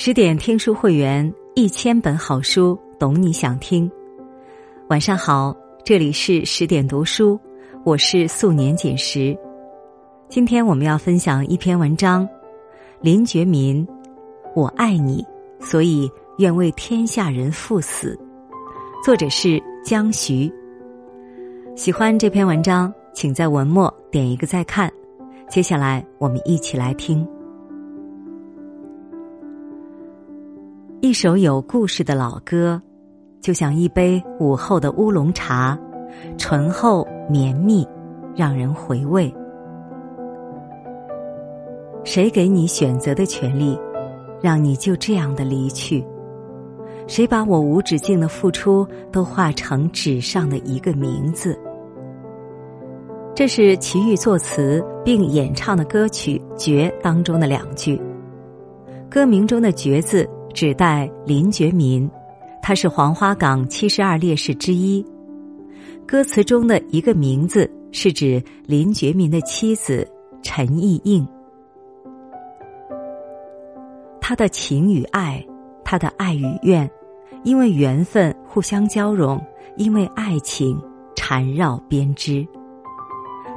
十点听书会员，一千本好书，懂你想听。晚上好，这里是十点读书，我是素年锦时。今天我们要分享一篇文章，林觉民，我爱你，所以愿为天下人赴死。作者是江徐。喜欢这篇文章，请在文末点一个再看。接下来，我们一起来听一首有故事的老歌，就像一杯午后的乌龙茶，醇厚绵密，让人回味。谁给你选择的权利，让你就这样的离去？谁把我无止境的付出都化成纸上的一个名字？这是齐豫作词并演唱的歌曲《绝》当中的两句。歌名中的“绝”字指代林觉民，他是黄花岗七十二烈士之一。歌词中的一个名字是指林觉民的妻子陈意应。他的情与爱，他的爱与怨，因为缘分互相交融，因为爱情缠绕编织。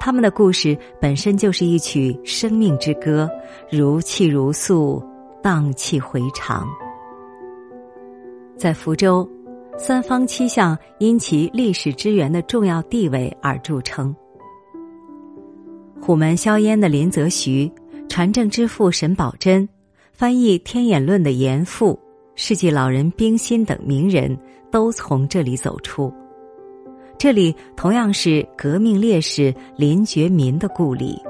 他们的故事本身就是一曲生命之歌，如泣如诉，荡气回肠。在福州，三坊七巷因其历史之源的重要地位而著称。虎门销烟的林则徐，船政之父沈葆桢，翻译《天演论》的严复，世纪老人冰心等名人都从这里走出。这里同样是革命烈士林觉民的故里。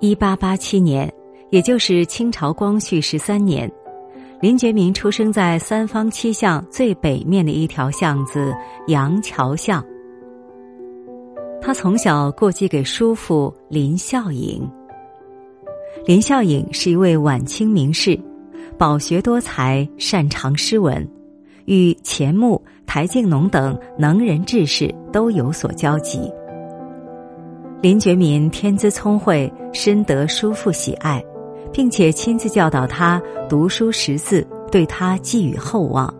一八八七年，也就是清朝光绪十三年，林觉民出生在三坊七巷最北面的一条巷子杨桥巷。他从小过继给叔父林孝颖。林孝颖是一位晚清名士，饱学多才，擅长诗文。与钱穆、台静农等能人志士都有所交集。林觉民天资聪慧，深得叔父喜爱，并且亲自教导他读书识字，对他寄予厚望。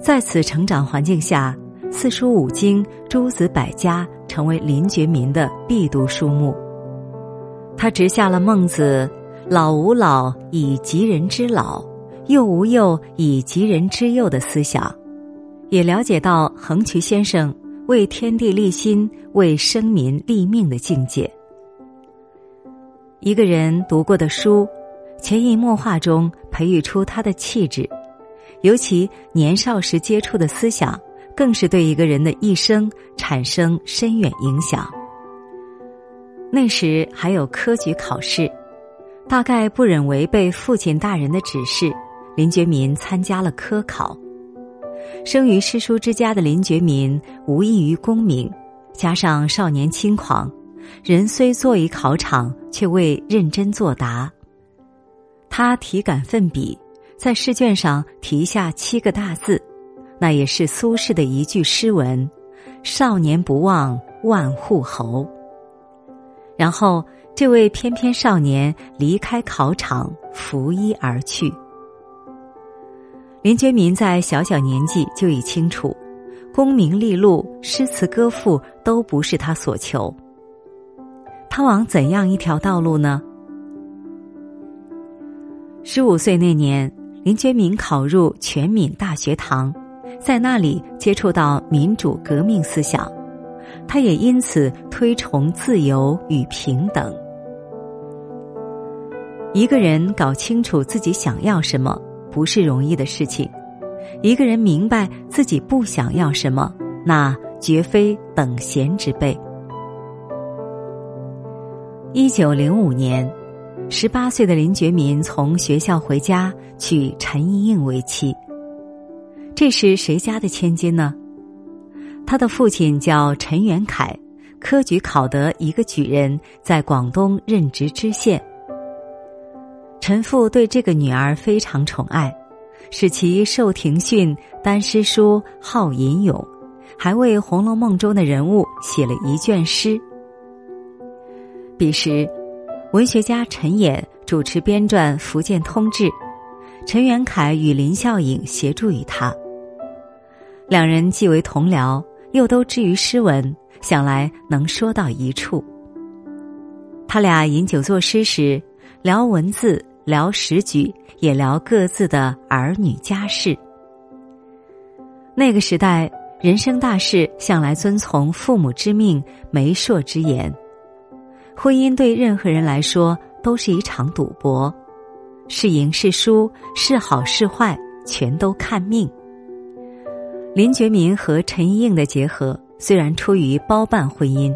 在此成长环境下，四书五经、诸子百家成为林觉民的必读书目。他直下了孟子“老吾老以及人之老”。幼吾幼以及人之幼的思想，也了解到横渠先生为天地立心、为生民立命的境界。一个人读过的书，潜移默化中培育出他的气质，尤其年少时接触的思想，更是对一个人的一生产生深远影响。那时还有科举考试，大概不忍违背父亲大人的指示。林觉民参加了科考，生于诗书之家的林觉民无异于功名，加上少年轻狂，人虽坐于考场，却未认真作答。他题感奋笔，在试卷上题下七个大字，那也是苏轼的一句诗文：“少年不忘万户侯。”然后，这位翩翩少年离开考场，拂衣而去。林觉民在小小年纪就已清楚，功名利禄、诗词歌赋都不是他所求。他往怎样一条道路呢？十五岁那年，林觉民考入全闽大学堂，在那里接触到民主革命思想，他也因此推崇自由与平等。一个人搞清楚自己想要什么。不是容易的事情。一个人明白自己不想要什么，那绝非等闲之辈。一九零五年，十八岁的林觉民从学校回家，娶陈意应为妻。这是谁家的千金呢？他的父亲叫陈元凯，科举考得一个举人，在广东任职知县。陈父对这个女儿非常宠爱，使其受庭训、丹诗书、好吟咏，还为《红楼梦》中的人物写了一卷诗。彼时，文学家陈演主持编撰《福建通志》，陈元凯与林孝颖协助于他。两人既为同僚，又都知于诗文，想来能说到一处。他俩饮酒作诗时，聊文字，聊时局，也聊各自的儿女家事。那个时代，人生大事向来遵从父母之命、媒妁之言。婚姻对任何人来说都是一场赌博，是赢是输，是好是坏，全都看命。林觉民和陈一应的结合虽然出于包办婚姻。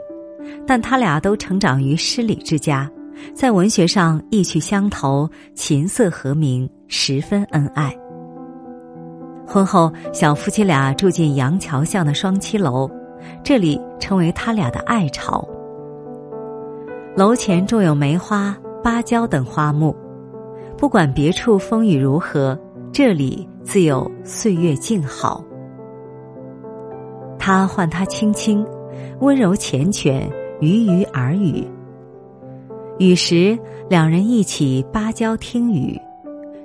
但他俩都成长于诗礼之家，在文学上意趣相投，琴瑟和鸣，十分恩爱。婚后，小夫妻俩住进杨桥巷的双七楼，这里成为他俩的爱巢。楼前种有梅花、芭蕉等花木，不管别处风雨如何，这里自有岁月静好。他唤他青青。温柔缱绻，鱼鱼耳语。雨时，两人一起芭蕉听雨；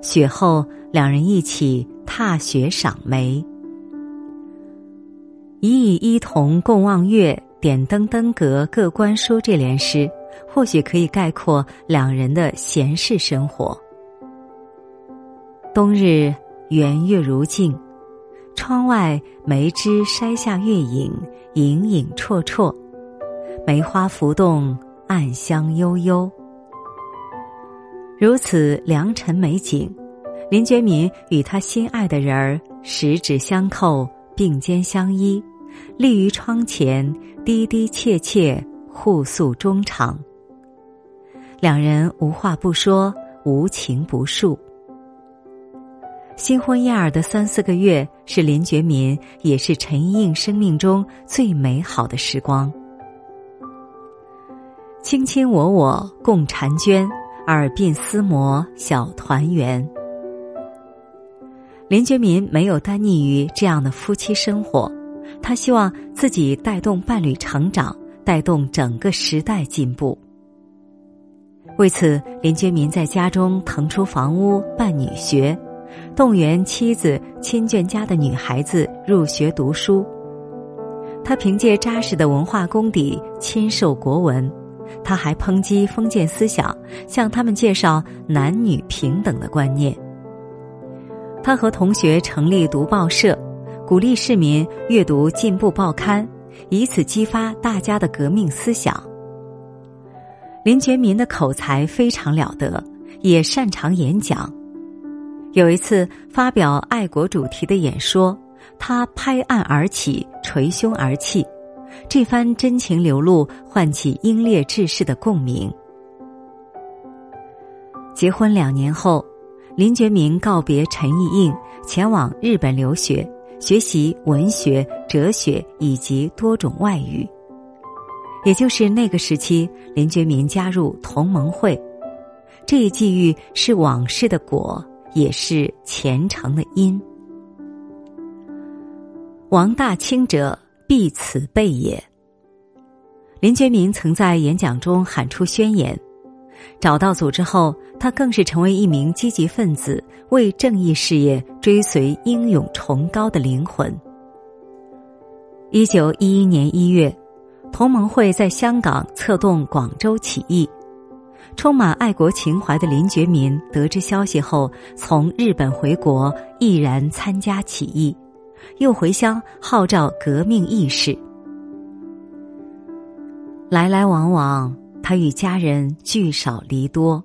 雪后，两人一起踏雪赏梅。一以一同共望月，点灯登阁各观书。这联诗或许可以概括两人的闲适生活。冬日圆月如镜。窗外梅枝筛下月影，影影绰绰，梅花浮动，暗香悠悠。如此良辰美景，林觉民与他心爱的人儿十指相扣，并肩相依，立于窗前，低低切切，互诉衷肠。两人无话不说，无情不述。新婚燕尔的三四个月，是林觉民，也是陈一应生命中最美好的时光。卿卿我我共婵娟，耳鬓厮磨小团圆。林觉民没有单溺于这样的夫妻生活，他希望自己带动伴侣成长，带动整个时代进步。为此，林觉民在家中腾出房屋办女学。动员妻子亲眷家的女孩子入学读书，他凭借扎实的文化功底亲授国文，他还抨击封建思想，向他们介绍男女平等的观念。他和同学成立读报社，鼓励市民阅读进步报刊，以此激发大家的革命思想。林觉民的口才非常了得，也擅长演讲。有一次发表爱国主题的演说，他拍案而起，捶胸而泣，这番真情流露唤起英烈志士的共鸣。结婚两年后，林觉民告别陈意应，前往日本留学，学习文学、哲学以及多种外语。也就是那个时期，林觉民加入同盟会，这一际遇是往事的果。也是前程的因。王大清者，必此辈也。林觉民曾在演讲中喊出宣言，找到组织后，他更是成为一名积极分子，为正义事业追随英勇崇高的灵魂。一九一一年一月，同盟会在香港策动广州起义。充满爱国情怀的林觉民得知消息后，从日本回国，毅然参加起义，又回乡号召革命义士。来来往往，他与家人聚少离多，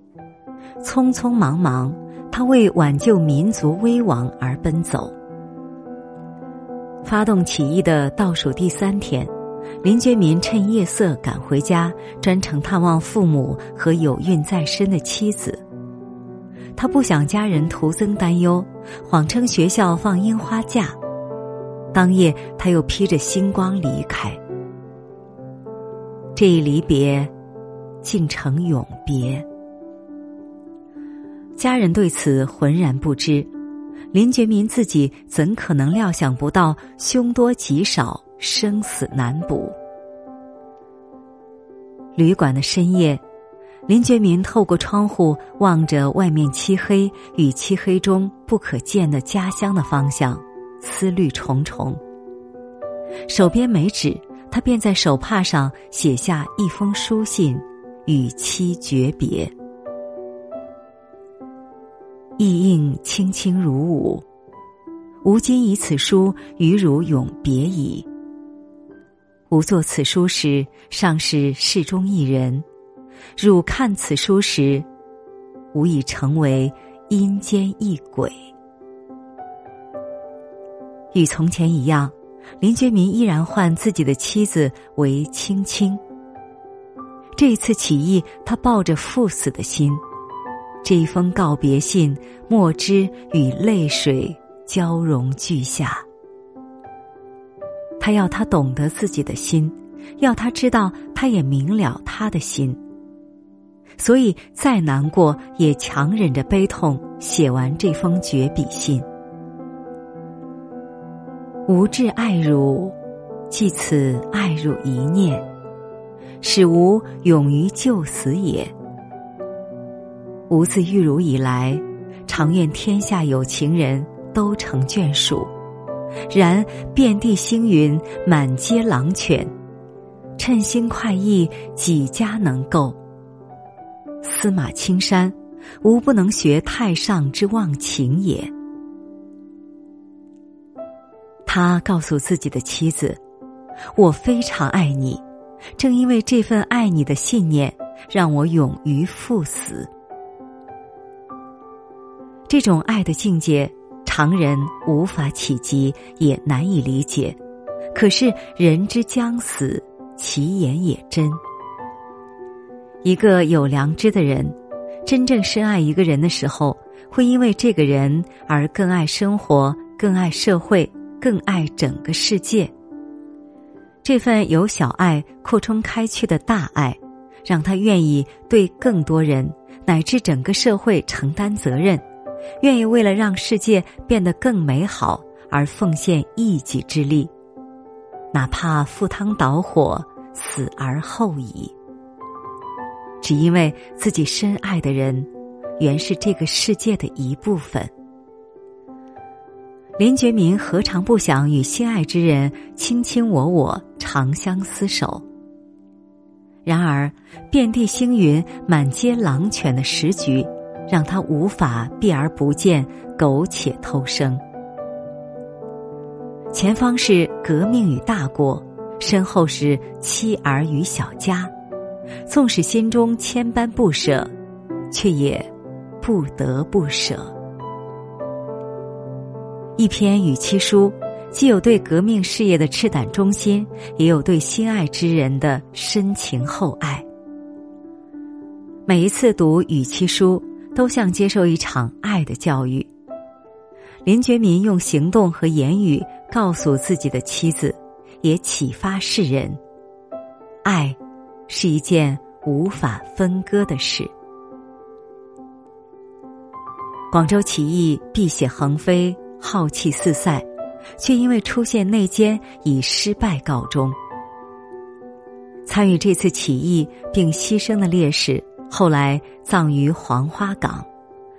匆匆忙忙，他为挽救民族危亡而奔走。发动起义的倒数第三天。林觉民趁夜色赶回家，专程探望父母和有孕在身的妻子。他不想家人徒增担忧，谎称学校放樱花假。当夜，他又披着星光离开。这一离别，竟成永别。家人对此浑然不知，林觉民自己怎可能料想不到凶多吉少？生死难卜。旅馆的深夜，林觉民透过窗户望着外面漆黑与漆黑中不可见的家乡的方向，思虑重重。手边没纸，他便在手帕上写下一封书信，与妻诀别。意应轻轻如舞，吾今以此书与汝永别矣。吾作此书时，尚是世中一人；汝看此书时，吾已成为阴间一鬼。与从前一样，林觉民依然唤自己的妻子为青青。这次起义，他抱着赴死的心。这一封告别信，墨汁与泪水交融俱下。他要他懂得自己的心，要他知道他也明了他的心。所以再难过，也强忍着悲痛写完这封绝笔信。吾至爱汝，即此爱汝一念，使吾勇于就死也。吾自遇汝以来，常愿天下有情人都成眷属。然遍地星云，满街狼犬，趁心快意，几家能够？司马青山，吾不能学太上之忘情也。他告诉自己的妻子：“我非常爱你，正因为这份爱你的信念，让我勇于赴死。”这种爱的境界，常人无法企及，也难以理解。可是人之将死，其言也真。一个有良知的人，真正深爱一个人的时候，会因为这个人而更爱生活，更爱社会，更爱整个世界。这份由小爱扩充开去的大爱，让他愿意对更多人乃至整个社会承担责任。愿意为了让世界变得更美好而奉献一己之力，哪怕赴汤蹈火，死而后已。只因为自己深爱的人，原是这个世界的一部分。林觉民何尝不想与心爱之人卿卿我我、长相厮守？然而，遍地星云、满街狼犬的时局。让他无法避而不见，苟且偷生。前方是革命与大国，身后是妻儿与小家。纵使心中千般不舍，却也不得不舍。一篇与妻书，既有对革命事业的赤胆忠心，也有对心爱之人的深情厚爱。每一次读与妻书。都像接受一场爱的教育。林觉民用行动和言语告诉自己的妻子，也启发世人：爱是一件无法分割的事。广州起义碧血横飞，浩气四散，却因为出现内奸，以失败告终。参与这次起义并牺牲的烈士。后来葬于黄花岗，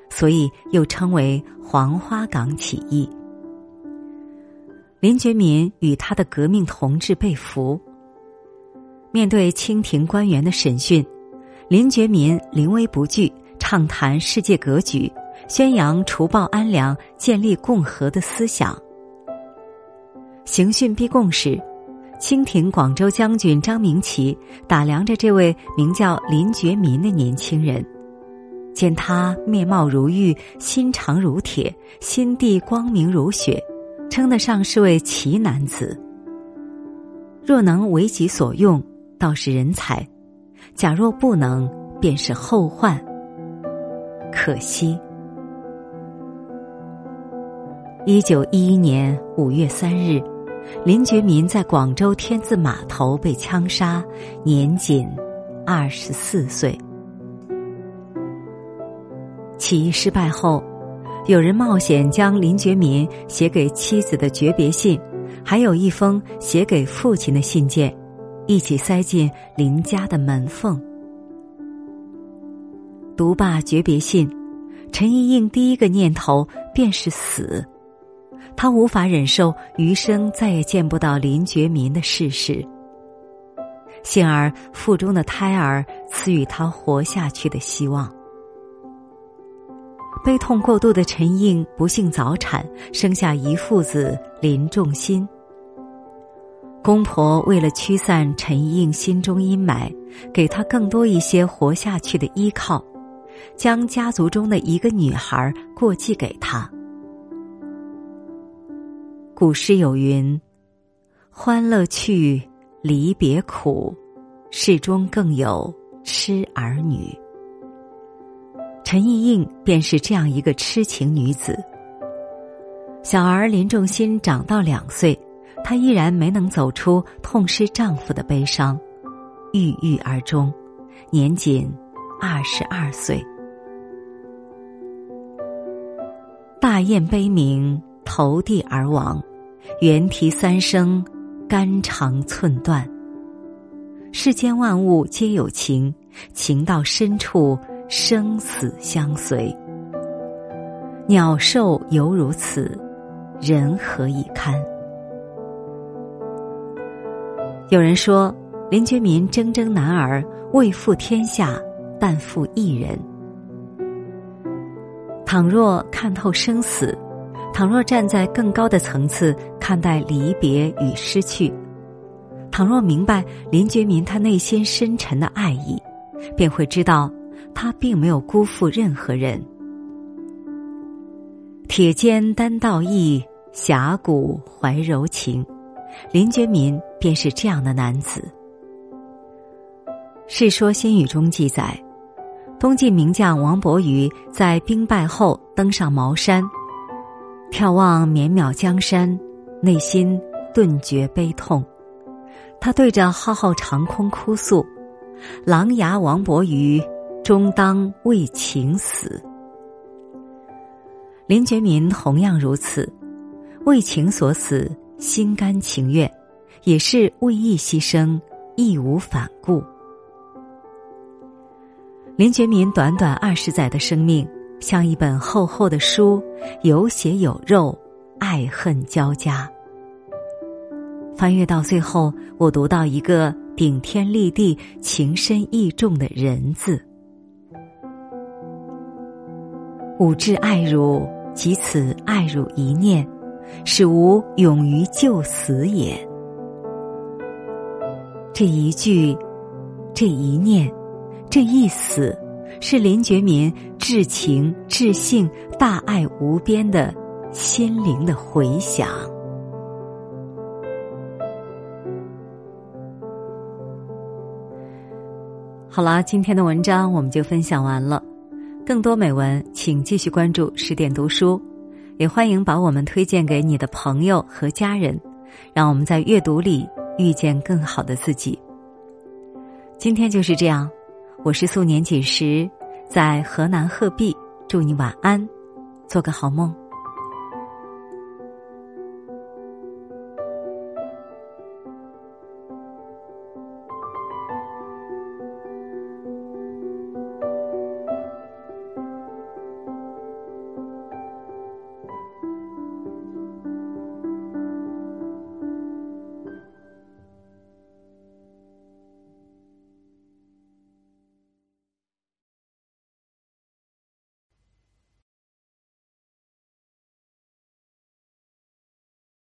所以又称为黄花岗起义。林觉民与他的革命同志被俘，面对清廷官员的审讯，林觉民临危不惧，畅谈世界格局，宣扬除暴安良、建立共和的思想。刑讯逼供时。清廷广州将军张明奇打量着这位名叫林觉民的年轻人，见他面貌如玉，心肠如铁，心地光明如雪，称得上是位奇男子。若能为己所用，倒是人才；假若不能，便是后患。可惜，一九一一年五月三日。林觉民在广州天字码头被枪杀，年仅二十四岁。起义失败后，有人冒险将林觉民写给妻子的诀别信，还有一封写给父亲的信件，一起塞进林家的门缝。读罢诀别信，陈意应第一个念头便是死。他无法忍受余生再也见不到林觉民的事实。幸而腹中的胎儿赐予他活下去的希望。悲痛过度的陈应不幸早产，生下一父子林仲新。公婆为了驱散陈应心中阴霾，给他更多一些活下去的依靠，将家族中的一个女孩过继给他。古诗有云：“欢乐去，离别苦，世中更有痴儿女。”陈意应便是这样一个痴情女子。小儿林仲新长到两岁。她依然没能走出痛失丈夫的悲伤，郁郁而终，年仅二十二岁。大雁悲鸣，投地而亡，猿啼三声，肝肠寸断。世间万物皆有情，情到深处，生死相随。鸟兽犹如此，人何以堪？有人说，林觉民铮铮男儿，未负天下，但负一人。倘若看透生死，倘若站在更高的层次看待离别与失去，倘若明白林觉民他内心深沉的爱意，便会知道他并没有辜负任何人。铁肩担道义，侠骨怀柔情。林觉民便是这样的男子。《世说新语》中记载，东晋名将王伯瑜在兵败后登上茅山，眺望绵渺江山，内心顿觉悲痛。他对着浩浩长空哭诉：“琅琊王伯鱼，终当为情死。”林觉民同样如此，为情所死。心甘情愿，也是为义牺牲，义无反顾。林觉民短短二十载的生命，像一本厚厚的书，有血有肉，爱恨交加。翻阅到最后，我读到一个顶天立地、情深意重的人字。吾至爱汝，即此爱汝一念。使吾勇于就死也。这一句，这一念，这一死，是林觉民至情至性、大爱无边的心灵的回响。好了，今天的文章我们就分享完了。更多美文，请继续关注十点读书。也欢迎把我们推荐给你的朋友和家人，让我们在阅读里遇见更好的自己。今天就是这样，我是素年锦时，在河南鹤壁，祝你晚安，做个好梦。